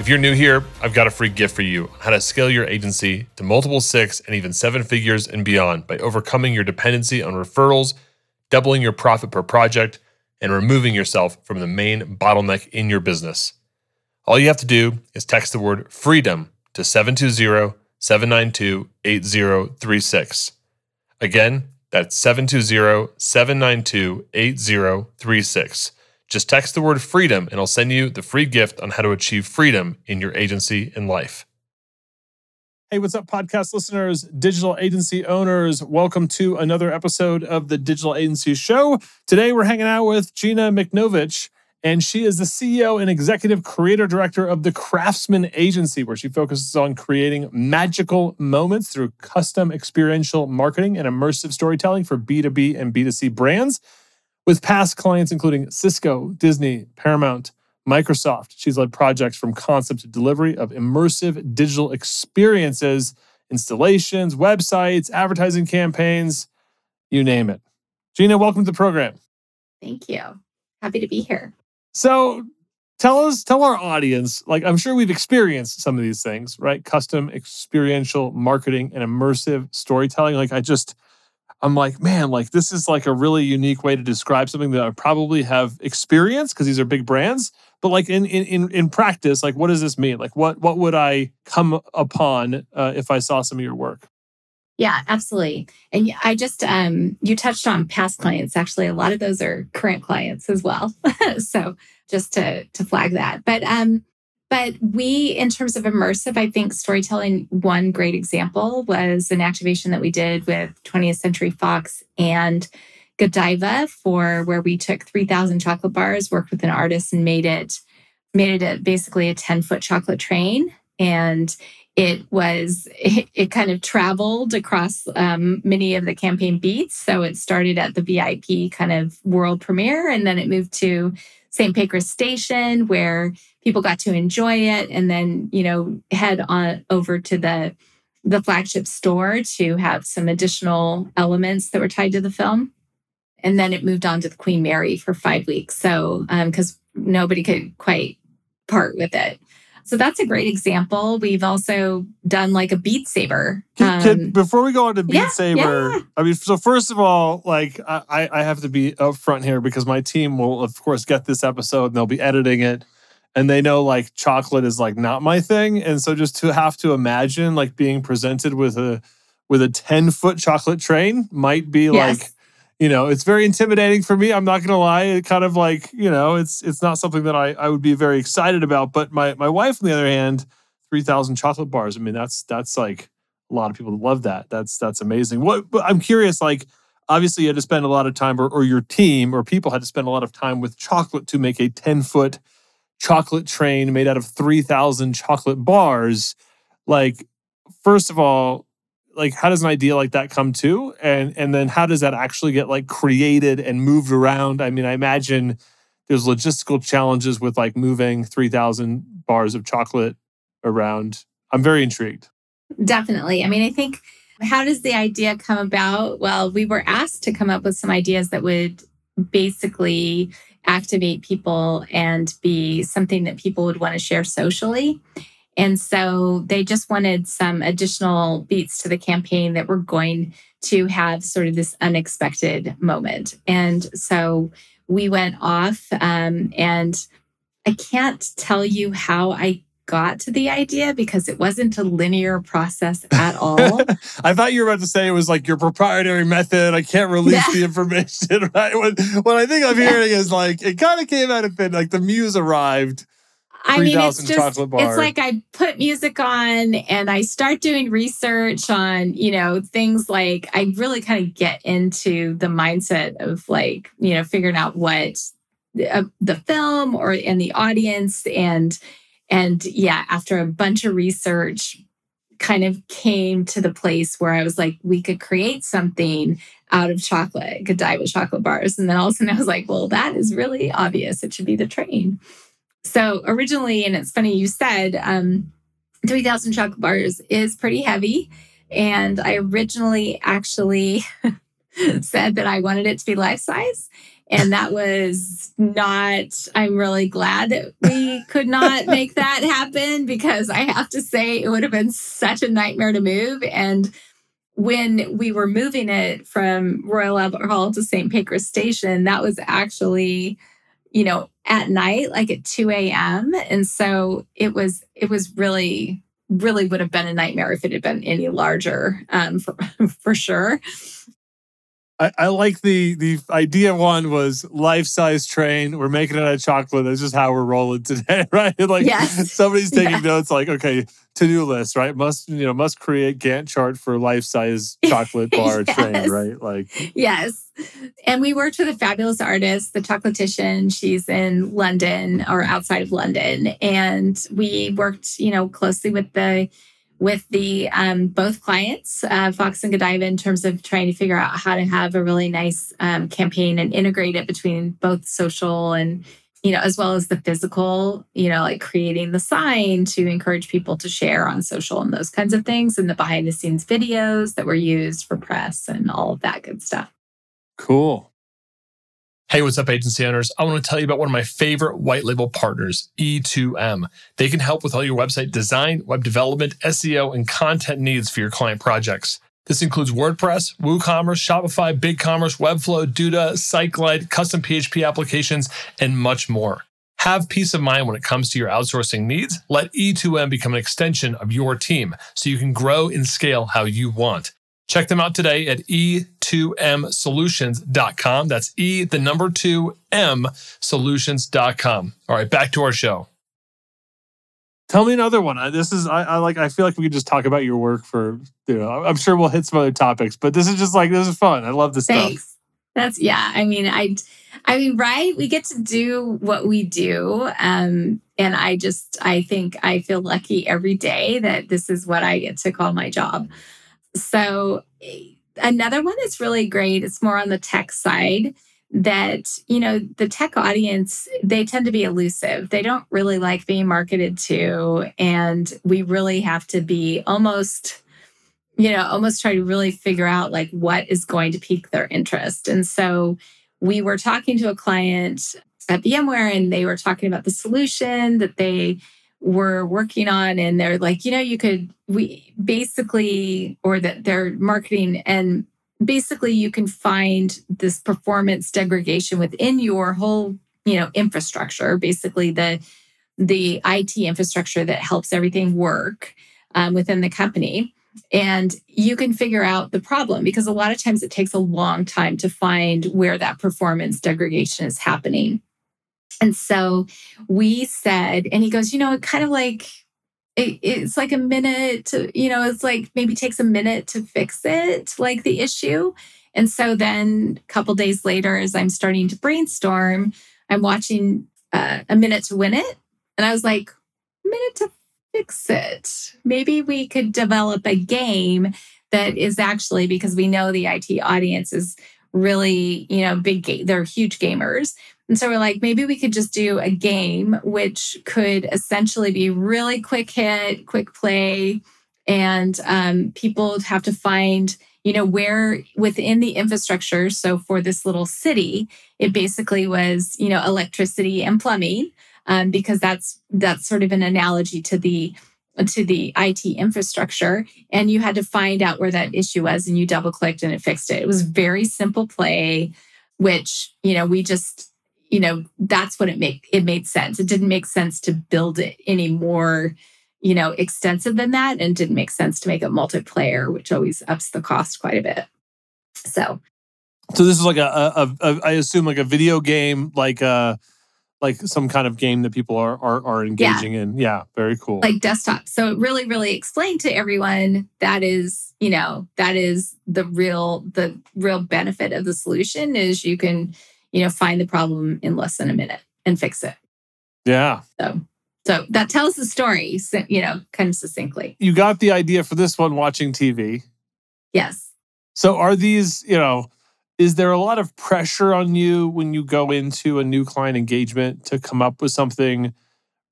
If you're new here, I've got a free gift for you how to scale your agency to multiple six and even seven figures and beyond by overcoming your dependency on referrals, doubling your profit per project, and removing yourself from the main bottleneck in your business. All you have to do is text the word freedom to 720 792 8036. Again, that's 720 792 8036. Just text the word freedom and I'll send you the free gift on how to achieve freedom in your agency and life. Hey, what's up, podcast listeners, digital agency owners? Welcome to another episode of the Digital Agency Show. Today, we're hanging out with Gina Michnowicz, and she is the CEO and executive creator director of the Craftsman Agency, where she focuses on creating magical moments through custom experiential marketing and immersive storytelling for B2B and B2C brands. With past clients including Cisco, Disney, Paramount, Microsoft, she's led projects from concept to delivery of immersive digital experiences, installations, websites, advertising campaigns, you name it. Gina, welcome to the program. Thank you. Happy to be here. So, tell us, tell our audience, like I'm sure we've experienced some of these things, right? Custom experiential marketing and immersive storytelling. Like I just I'm like, man, like this is like a really unique way to describe something that I probably have experienced because these are big brands. But like in in in practice, like what does this mean? Like what what would I come upon uh, if I saw some of your work? Yeah, absolutely. And I just um you touched on past clients. Actually, a lot of those are current clients as well. so just to to flag that. But um but we, in terms of immersive, I think storytelling, one great example was an activation that we did with 20th Century Fox and Godiva for where we took 3,000 chocolate bars, worked with an artist, and made it made it a, basically a 10 foot chocolate train. And it was it, it kind of traveled across um, many of the campaign beats. So it started at the VIP kind of world premiere, and then it moved to St. Pancras Station, where people got to enjoy it, and then you know head on over to the the flagship store to have some additional elements that were tied to the film. And then it moved on to the Queen Mary for five weeks. So, because um, nobody could quite part with it. So that's a great example. We've also done like a Beat Saber. Um, can, before we go on to Beat yeah, Saber, yeah. I mean, so first of all, like I, I have to be upfront here because my team will, of course, get this episode and they'll be editing it. And they know like chocolate is like not my thing. And so just to have to imagine like being presented with a with a 10 foot chocolate train might be yes. like you know it's very intimidating for me i'm not gonna lie it kind of like you know it's it's not something that i i would be very excited about but my my wife on the other hand 3000 chocolate bars i mean that's that's like a lot of people love that that's that's amazing. What but i'm curious like obviously you had to spend a lot of time or, or your team or people had to spend a lot of time with chocolate to make a 10 foot chocolate train made out of 3000 chocolate bars. Like first of all like how does an idea like that come to? And and then how does that actually get like created and moved around? I mean i imagine there's logistical challenges with like moving 3000 bars of chocolate around. I'm very intrigued. Definitely. I mean i think how does the idea come about? Well we were asked to come up with some ideas that would basically activate people and be something that people would want to share socially and so they just wanted some additional beats to the campaign that were going to have sort of this unexpected moment. And so we went off, um, and I can't tell you how I got to the idea because it wasn't a linear process at all. I thought you were about to say it was like your proprietary method. I can't release yeah. the information. Right? What, what I think I'm yeah. hearing is like it kind of came out of thin, like the muse arrived I mean, it's just, it's like I put music on and I start doing research on, you know, things like I really kind of get into the mindset of like, you know, figuring out what uh, the film or and the audience and and yeah, after a bunch of research, kind of came to the place where I was like, we could create something out of chocolate, Godiva chocolate bars. And then all of a sudden I was like, well, that is really obvious. It should be the train. So originally, and it's funny you said, um, 3000 chocolate bars is pretty heavy. And I originally actually said that I wanted it to be life size. And that was not, I'm really glad that we could not make that happen because I have to say it would have been such a nightmare to move. And when we were moving it from Royal Albert Hall to St. Pancras Station, that was actually, you know, at night, like at 2 a.m. And so it was, it was really, really would have been a nightmare if it had been any larger, um, for, for sure. I, I, like the the idea one was life size train. We're making it out of chocolate. That's just how we're rolling today, right? Like yes. somebody's taking yes. notes, like, okay, to do list, right? Must you know must create Gantt chart for life size chocolate bar yes. train, right? Like yes. And we worked with a fabulous artist, the chocolatician. She's in London or outside of London, and we worked, you know, closely with the with the um, both clients, uh, Fox and Godiva, in terms of trying to figure out how to have a really nice um, campaign and integrate it between both social and you know as well as the physical you know like creating the sign to encourage people to share on social and those kinds of things and the behind the scenes videos that were used for press and all of that good stuff. Cool Hey, what's up, agency owners? I want to tell you about one of my favorite white label partners, E2M. They can help with all your website design, web development, SEO, and content needs for your client projects. This includes WordPress, WooCommerce, Shopify, BigCommerce, Webflow, Duda, SiteGlide, custom PHP applications, and much more. Have peace of mind when it comes to your outsourcing needs. Let E2M become an extension of your team so you can grow and scale how you want. Check them out today at e2msolutions.com. That's E, the number two M solutions.com. All right, back to our show. Tell me another one. This is I, I, like. I feel like we could just talk about your work for. You know, I'm sure we'll hit some other topics, but this is just like this is fun. I love this Thanks. stuff. That's yeah. I mean, I, I mean, right? We get to do what we do, um, and I just I think I feel lucky every day that this is what I get to call my job. So, eh, another one that's really great, it's more on the tech side that, you know, the tech audience, they tend to be elusive. They don't really like being marketed to. And we really have to be almost, you know, almost try to really figure out like what is going to pique their interest. And so, we were talking to a client at VMware and they were talking about the solution that they were working on and they're like you know you could we basically or that they're marketing and basically you can find this performance degradation within your whole you know infrastructure basically the the IT infrastructure that helps everything work um, within the company. And you can figure out the problem because a lot of times it takes a long time to find where that performance degradation is happening and so we said, and he goes, you know, it kind of like, it, it's like a minute to, you know, it's like maybe takes a minute to fix it, like the issue. And so then a couple days later, as I'm starting to brainstorm, I'm watching uh, A Minute to Win It. And I was like, minute to fix it. Maybe we could develop a game that is actually because we know the IT audience is really, you know, big, they're huge gamers. And so we're like, maybe we could just do a game which could essentially be really quick hit, quick play, and um, people have to find, you know, where within the infrastructure. So for this little city, it basically was, you know, electricity and plumbing, um, because that's that's sort of an analogy to the to the IT infrastructure. And you had to find out where that issue was, and you double clicked and it fixed it. It was very simple play, which you know we just you know that's what it made it made sense. It didn't make sense to build it any more you know extensive than that and didn't make sense to make it multiplayer which always ups the cost quite a bit. So. So this is like a, a, a I assume like a video game like uh like some kind of game that people are are, are engaging yeah. in. Yeah very cool. Like desktop. So it really really explained to everyone that is you know that is the real the real benefit of the solution is you can you know, find the problem in less than a minute and fix it. Yeah. So, So that tells the story, you know, kind of succinctly. You got the idea for this one watching TV. Yes. So are these, you know, is there a lot of pressure on you when you go into a new client engagement to come up with something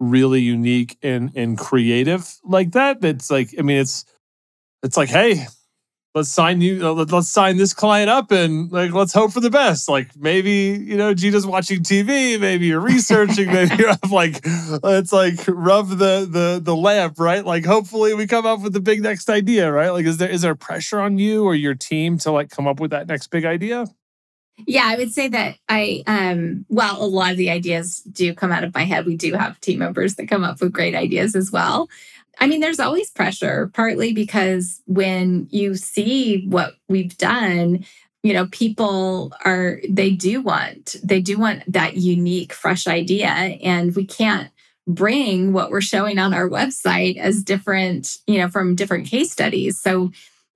really unique and and creative like that? That's like, I mean, it's it's like, hey, let's sign you uh, let's sign this client up and like let's hope for the best like maybe you know gina's watching tv maybe you're researching maybe you have like let's like rub the the the lamp right like hopefully we come up with the big next idea right like is there is there pressure on you or your team to like come up with that next big idea yeah, I would say that I um well a lot of the ideas do come out of my head. We do have team members that come up with great ideas as well. I mean, there's always pressure, partly because when you see what we've done, you know, people are, they do want, they do want that unique, fresh idea. And we can't bring what we're showing on our website as different, you know, from different case studies. So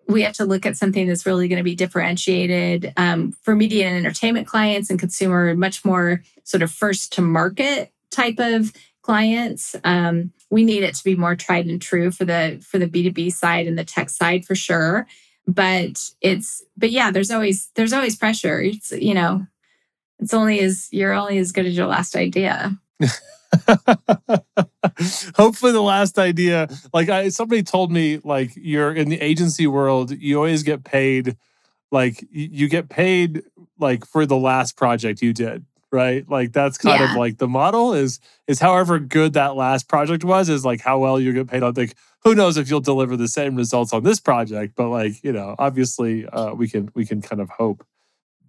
we have to look at something that's really going to be differentiated um, for media and entertainment clients and consumer, much more sort of first to market type of clients. Um, we need it to be more tried and true for the for the b2b side and the tech side for sure. But it's but yeah there's always there's always pressure. It's you know it's only as you're only as good as your last idea. Hopefully the last idea like I, somebody told me like you're in the agency world you always get paid like you get paid like for the last project you did right? Like that's kind yeah. of like the model is is however good that last project was is like how well you get paid on like who knows if you'll deliver the same results on this project, but like, you know, obviously uh, we can we can kind of hope.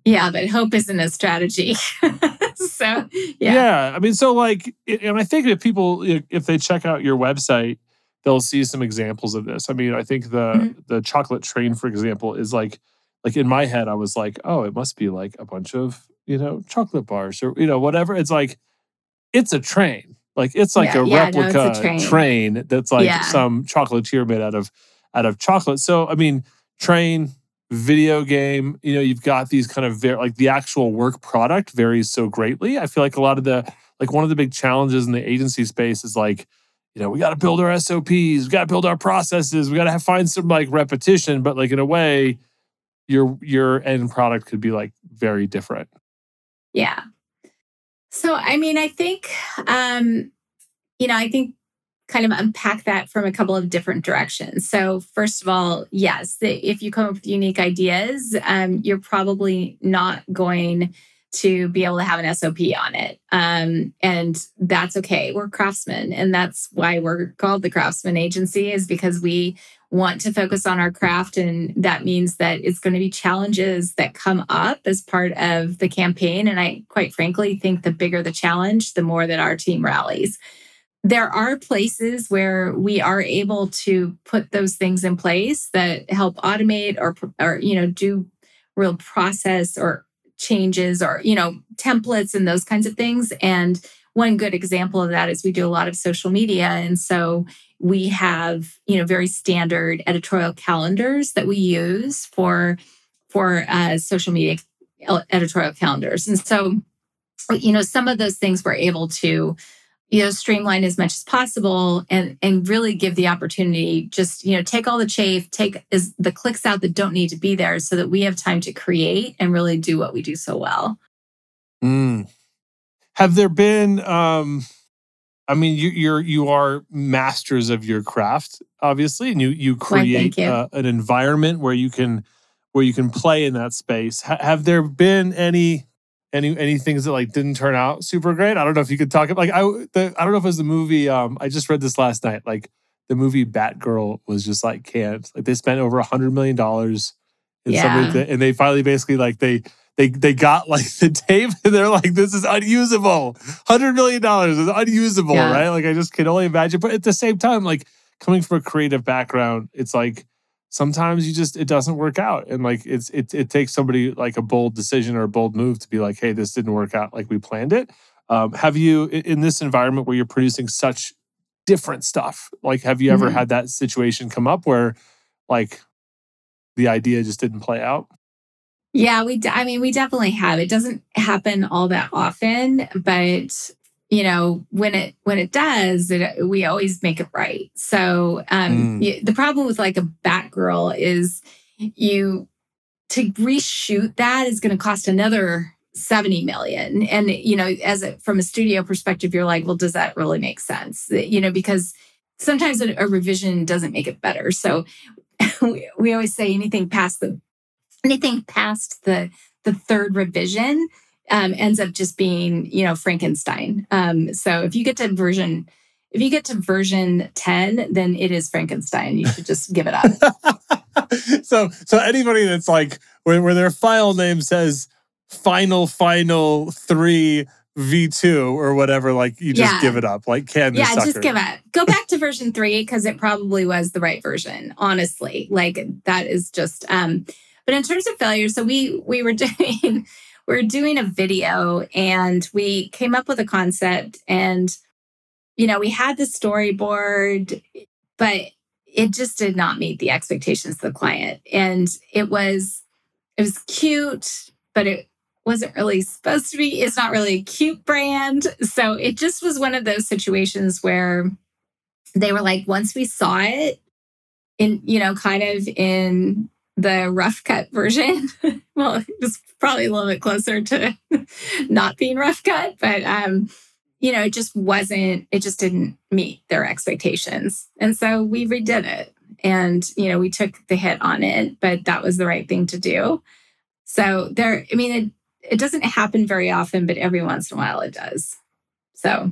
Yeah, but hope isn't a strategy. so, yeah. Yeah, I mean so like and I think if people if they check out your website, they'll see some examples of this. I mean, I think the mm-hmm. the chocolate train for example is like like in my head I was like, "Oh, it must be like a bunch of you know, chocolate bars or, you know, whatever. It's like, it's a train. Like it's like yeah, a yeah, replica no, a train. train. that's like yeah. some chocolatier made out of out of chocolate. So I mean, train, video game, you know, you've got these kind of very like the actual work product varies so greatly. I feel like a lot of the like one of the big challenges in the agency space is like, you know, we got to build our SOPs, we got to build our processes, we got to have find some like repetition, but like in a way, your your end product could be like very different. Yeah. So, I mean, I think, um, you know, I think kind of unpack that from a couple of different directions. So, first of all, yes, if you come up with unique ideas, um, you're probably not going to be able to have an SOP on it. Um, and that's okay. We're craftsmen. And that's why we're called the Craftsman Agency, is because we want to focus on our craft. And that means that it's going to be challenges that come up as part of the campaign. And I quite frankly think the bigger the challenge, the more that our team rallies. There are places where we are able to put those things in place that help automate or, or you know, do real process or changes or, you know, templates and those kinds of things. And one good example of that is we do a lot of social media. And so we have you know very standard editorial calendars that we use for for uh, social media editorial calendars and so you know some of those things we're able to you know streamline as much as possible and and really give the opportunity just you know take all the chafe take is the clicks out that don't need to be there so that we have time to create and really do what we do so well mm. Have there been um I mean, you, you're you are masters of your craft, obviously, and you you create you. Uh, an environment where you can where you can play in that space. have there been any any any things that like didn't turn out super great? I don't know if you could talk like I the, I don't know if it was the movie. Um, I just read this last night. Like the movie Batgirl was just like canned. Like they spent over a hundred million dollars in yeah. and they finally basically like they they they got like the tape and they're like, this is unusable. Hundred million dollars is unusable, yeah. right? Like I just can only imagine. But at the same time, like coming from a creative background, it's like sometimes you just it doesn't work out. And like it's it it takes somebody like a bold decision or a bold move to be like, hey, this didn't work out like we planned it. Um, have you in this environment where you're producing such different stuff? Like, have you ever mm-hmm. had that situation come up where like the idea just didn't play out? Yeah, we. I mean, we definitely have. It doesn't happen all that often, but you know when it when it does it, we always make it right so um Mm. the problem with like a batgirl is you to reshoot that is going to cost another 70 million and you know as a, from a studio perspective you're like well does that really make sense you know because sometimes a, a revision doesn't make it better so we, we always say anything past the anything past the the third revision um, ends up just being you know frankenstein. Um, so if you get to version if you get to version 10 then it is frankenstein. You should just give it up. So so anybody that's like where, where their file name says final final three v2 or whatever like you just Yeah. give it up. Like can yeah just give it go back to version three because it probably was the right version honestly. Like that is just um but in terms of failure so we we were doing we were doing a video and we came up with a concept and you know we had the storyboard but it just did not meet the expectations of the client. And it was it was cute but it wasn't really supposed to be it's not really a cute brand. So it just was one of those situations where they were like once we saw it in you know kind of in the rough cut version. Well it was probably a little bit closer to not being rough cut but um you know it just wasn't it just didn't meet their expectations. And so we redid it and you know we took the hit on it but that was the right thing to do. So there i mean it it doesn't happen very often but every once in a while it does. So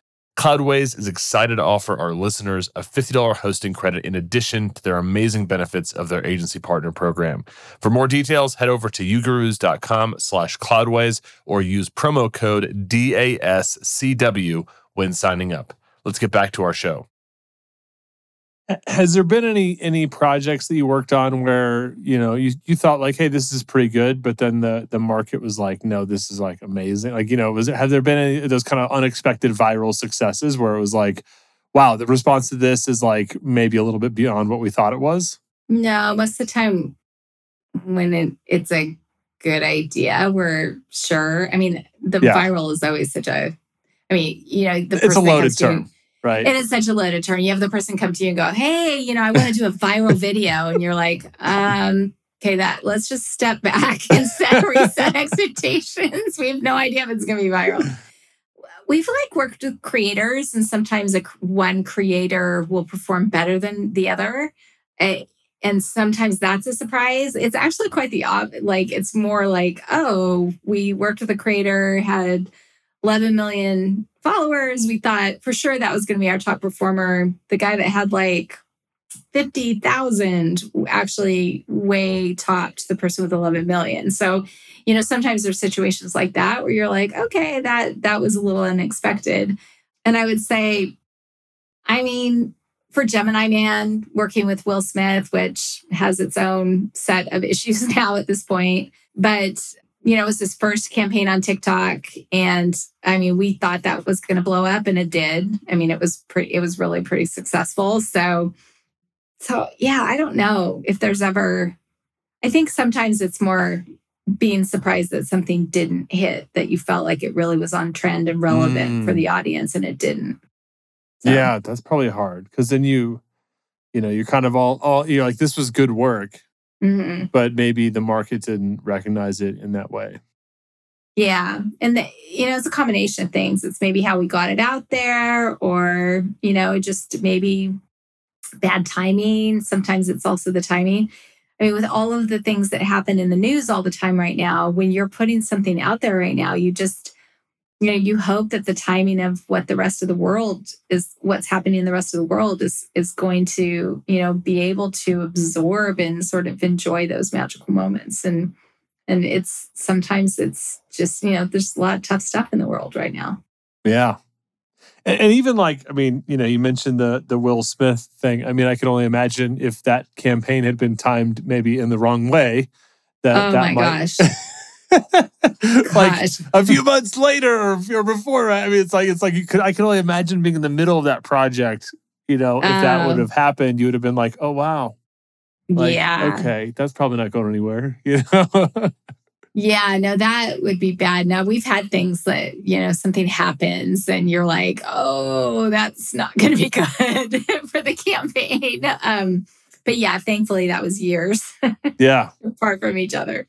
Cloudways is excited to offer our listeners a $50 hosting credit in addition to their amazing benefits of their agency partner program. For more details, head over to ugurus.com slash cloudways or use promo code DASCW when signing up. Let's get back to our show. Has there been any any projects that you worked on where you know you, you thought like hey this is pretty good but then the the market was like no this is like amazing like you know was it have there been any of those kind of unexpected viral successes where it was like wow the response to this is like maybe a little bit beyond what we thought it was No, most of the time when it, it's a good idea, we're sure. I mean, the Yeah. viral is always such a, I mean, you know, the it's a person loaded term right It is such a loaded term. You have the person come to you and go, "Hey, you know, I want to do a viral video," and you're like, um, "Okay, that let's just step back and set reset expectations. We have no idea if it's going to be viral." We've like worked with creators, and sometimes a, one creator will perform better than the other, and sometimes that's a surprise. It's actually quite the opposite. Like it's more like, oh, we worked with a creator, had 11 million followers. We thought for sure that was going to be our top performer. The guy that had like 50,000 actually way topped the person with 11 million. So, you know, sometimes there's situations like that where you're like, okay, that that was a little unexpected. And I would say I mean, for Gemini Man, working with Will Smith, which has its own set of issues now at this point, but you know, it was his first campaign on TikTok. And I mean, we thought that was going to blow up and it did. I mean, it was pretty, it was really pretty successful. So, so yeah, I don't know if there's ever, I think sometimes it's more being surprised that something didn't hit, that you felt like it really was on trend and relevant for Mm. the audience and it didn't. So, yeah that's probably hard because then you you know you're kind of all all you're like this was good work mhm. but maybe the market didn't recognize it in that way Yeah. And, the, you know, it's a combination of things. It's maybe how we got it out there, or, you know, just maybe bad timing. Sometimes it's also the timing. I mean, with all of the things that happen in the news all the time right now, when you're putting something out there right now, you just, you know, you hope that the timing of what the rest of the world is, what's happening in the rest of the world is is going to, you know, be able to absorb and sort of enjoy those magical moments. And and it's sometimes it's just you know there's a lot of tough stuff in the world right now Yeah. And, and even like, I mean, you know, you mentioned the the Will Smith thing. I mean, I can only imagine if that campaign had been timed maybe in the wrong way. That oh that my might, gosh. like a few months later or, or before. I mean, it's like it's like you could. I can only imagine being in the middle of that project. You know, if that would Oh. have happened, you would have been like, "Oh wow, like, yeah. okay, that's probably not going anywhere." You know, Yeah, no, that would be bad. Now we've had things that, you know, something happens and you're like, oh, that's not going to be good for the campaign. Um, but yeah, thankfully that was years yeah. apart from each other.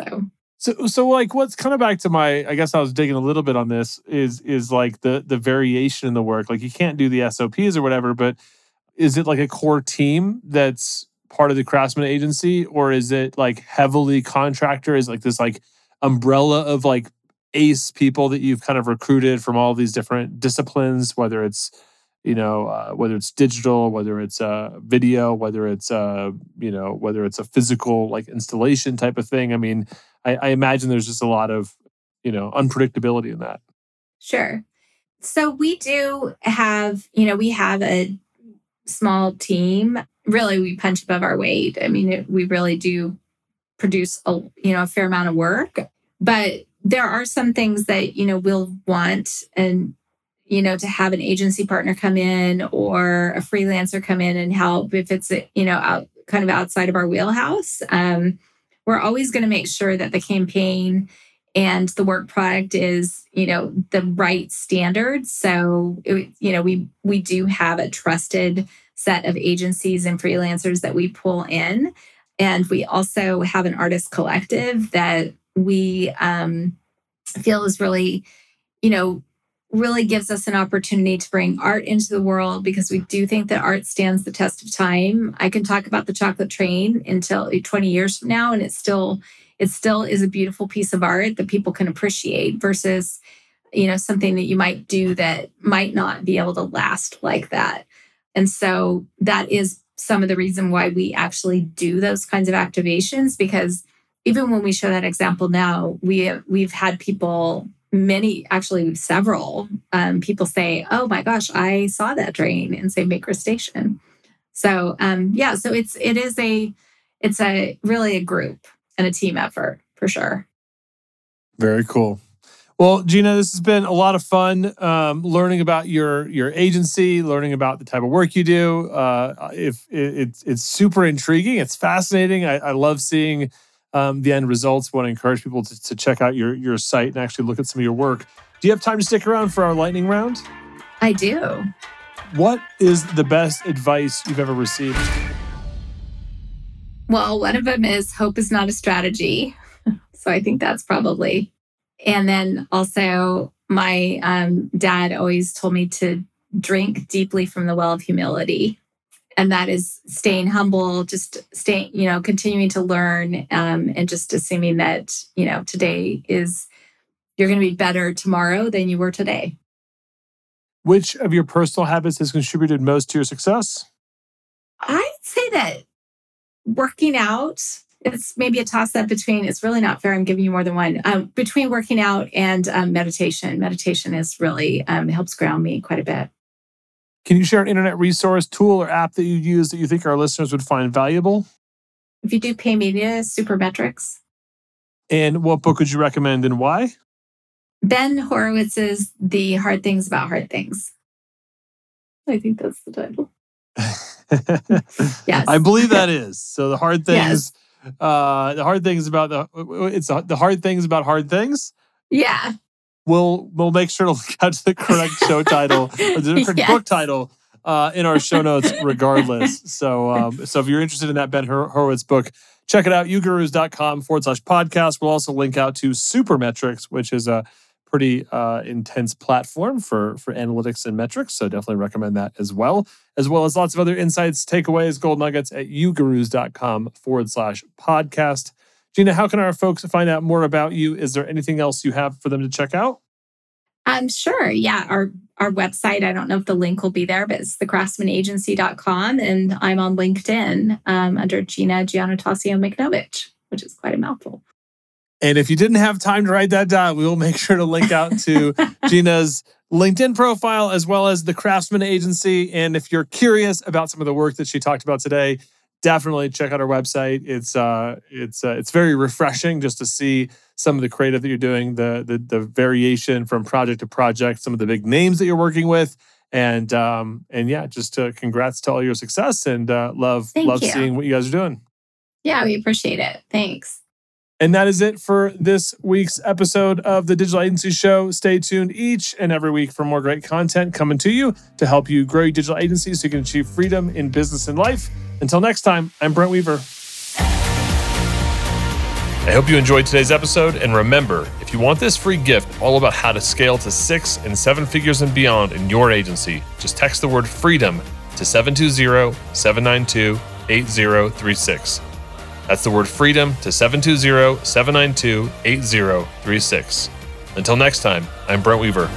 So So, so like, what's kind of back to my? I guess I was digging a little bit on this. Is is like the the variation in the work. Like, you can't do the SOPs or whatever, but is it like a core team that's part of the Craftsman agency, or is it like heavily contractor? Is like this like umbrella of like ace people that you've kind of recruited from all these different disciplines, whether it's you know uh, whether it's digital, whether it's uh, video, whether it's uh, you know whether it's a physical like installation type of thing. I mean. I, I imagine there's just a lot of, you know, unpredictability in that. Sure. So we do have, you know, we have a small team. Really, we punch above our weight. I mean, it, we really do produce a, you know, a fair amount of work, but there are some things that, you know, we'll want and you know to have an agency partner come in or a freelancer come in and help if it's you know out kind of outside of our wheelhouse um, we're always going to make sure that the campaign and the work product is you know the right standards so it- you know we we do have a trusted set of agencies and freelancers that we pull in. And we also have an artist collective that we um, feel is really you know really gives us an opportunity to bring art into the world because we do think that art stands the test of time. I can talk about the chocolate train until eh, 20 years from now and it still it still is a beautiful piece of art that people can appreciate versus you know something that you might do that might not be able to last like that. And so that is some of the reason why we actually do those kinds of activations because even when we show that example now, we we've had people many actually several um, people say oh my gosh i saw that drain in st baker station so um, yeah so it's it is a it's a really a group and a team effort for sure Very cool. Well, Gina, this has been a lot of fun um, learning about your your agency, learning about the type of work you do. Uh, if it, it's it's super intriguing, it's fascinating. I, I love seeing um, the end results. Want to encourage people to, to check out your your site and actually look at some of your work. Do you have time to stick around for our lightning round? i do What is the best advice you've ever received? well one of them is hope is not a strategy so i think that's probably and then also my um, dad always told me to drink deeply from the well of humility and that is staying humble just staying you know continuing to learn um, and just assuming that you know today is you're going to be better tomorrow than you were today. Which of your personal habits has contributed most to your success? i'd say that working out it's maybe a toss up between it's really not fair i'm giving you more than one um, between working out and um, meditation. Meditation is really um, helps ground me quite a bit Can you share an internet resource, tool, or app that you use that you think our listeners would find valuable? if you do pay media supermetrics And what book would you recommend and why? Ben Horowitz's The Hard Things About Hard Things. I think that's the title. Yes. I believe that is. So the hard things, Yes. uh, the hard things about the it's the hard things about hard things. Yeah. We'll we'll make sure to look out to the correct show title or the correct Yes. book title uh, in our show notes, regardless. So um, so if you're interested in that Ben Hor- Horowitz book, check it out. Ugurus.com forward slash podcast. We'll also link out to Supermetrics, which is a pretty uh, intense platform for for analytics and metrics. So definitely recommend that as well, as well as lots of other insights, takeaways, gold nuggets at ugurus.com forward slash podcast. Gina, how can our folks find out more about you? Is there anything else you have for them to check out? Um, sure. Yeah. Our our website, I don't know if the link will be there, but it's thecraftsmanagency.com. And I'm on LinkedIn um, under Gina Giannotasio Michnowicz, which is quite a mouthful. And if you didn't have time to write that down, we will make sure to link out to Gina's LinkedIn profile as well as the Craftsman Agency. And if you're curious about some of the work that she talked about today, definitely check out our website. It's uh, it's uh, it's very refreshing just to see some of the creative that you're doing, the, the the variation from project to project, some of the big names that you're working with, and um, and yeah, just to congrats to all your success and uh, love Thank love you. seeing what you guys are doing. Yeah, we appreciate it. Thanks. And that is it for this week's episode of the Digital Agency Show. Stay tuned each and every week for more great content coming to you to help you grow your digital agency so you can achieve freedom in business and life. Until next time, I'm Brent Weaver. I hope you enjoyed today's episode. And remember, if you want this free gift all about how to scale to six and seven figures and beyond in your agency, just text the word freedom to 720 792 8036. That's the word freedom to 720 792 8036. Until next time, I'm Brent Weaver.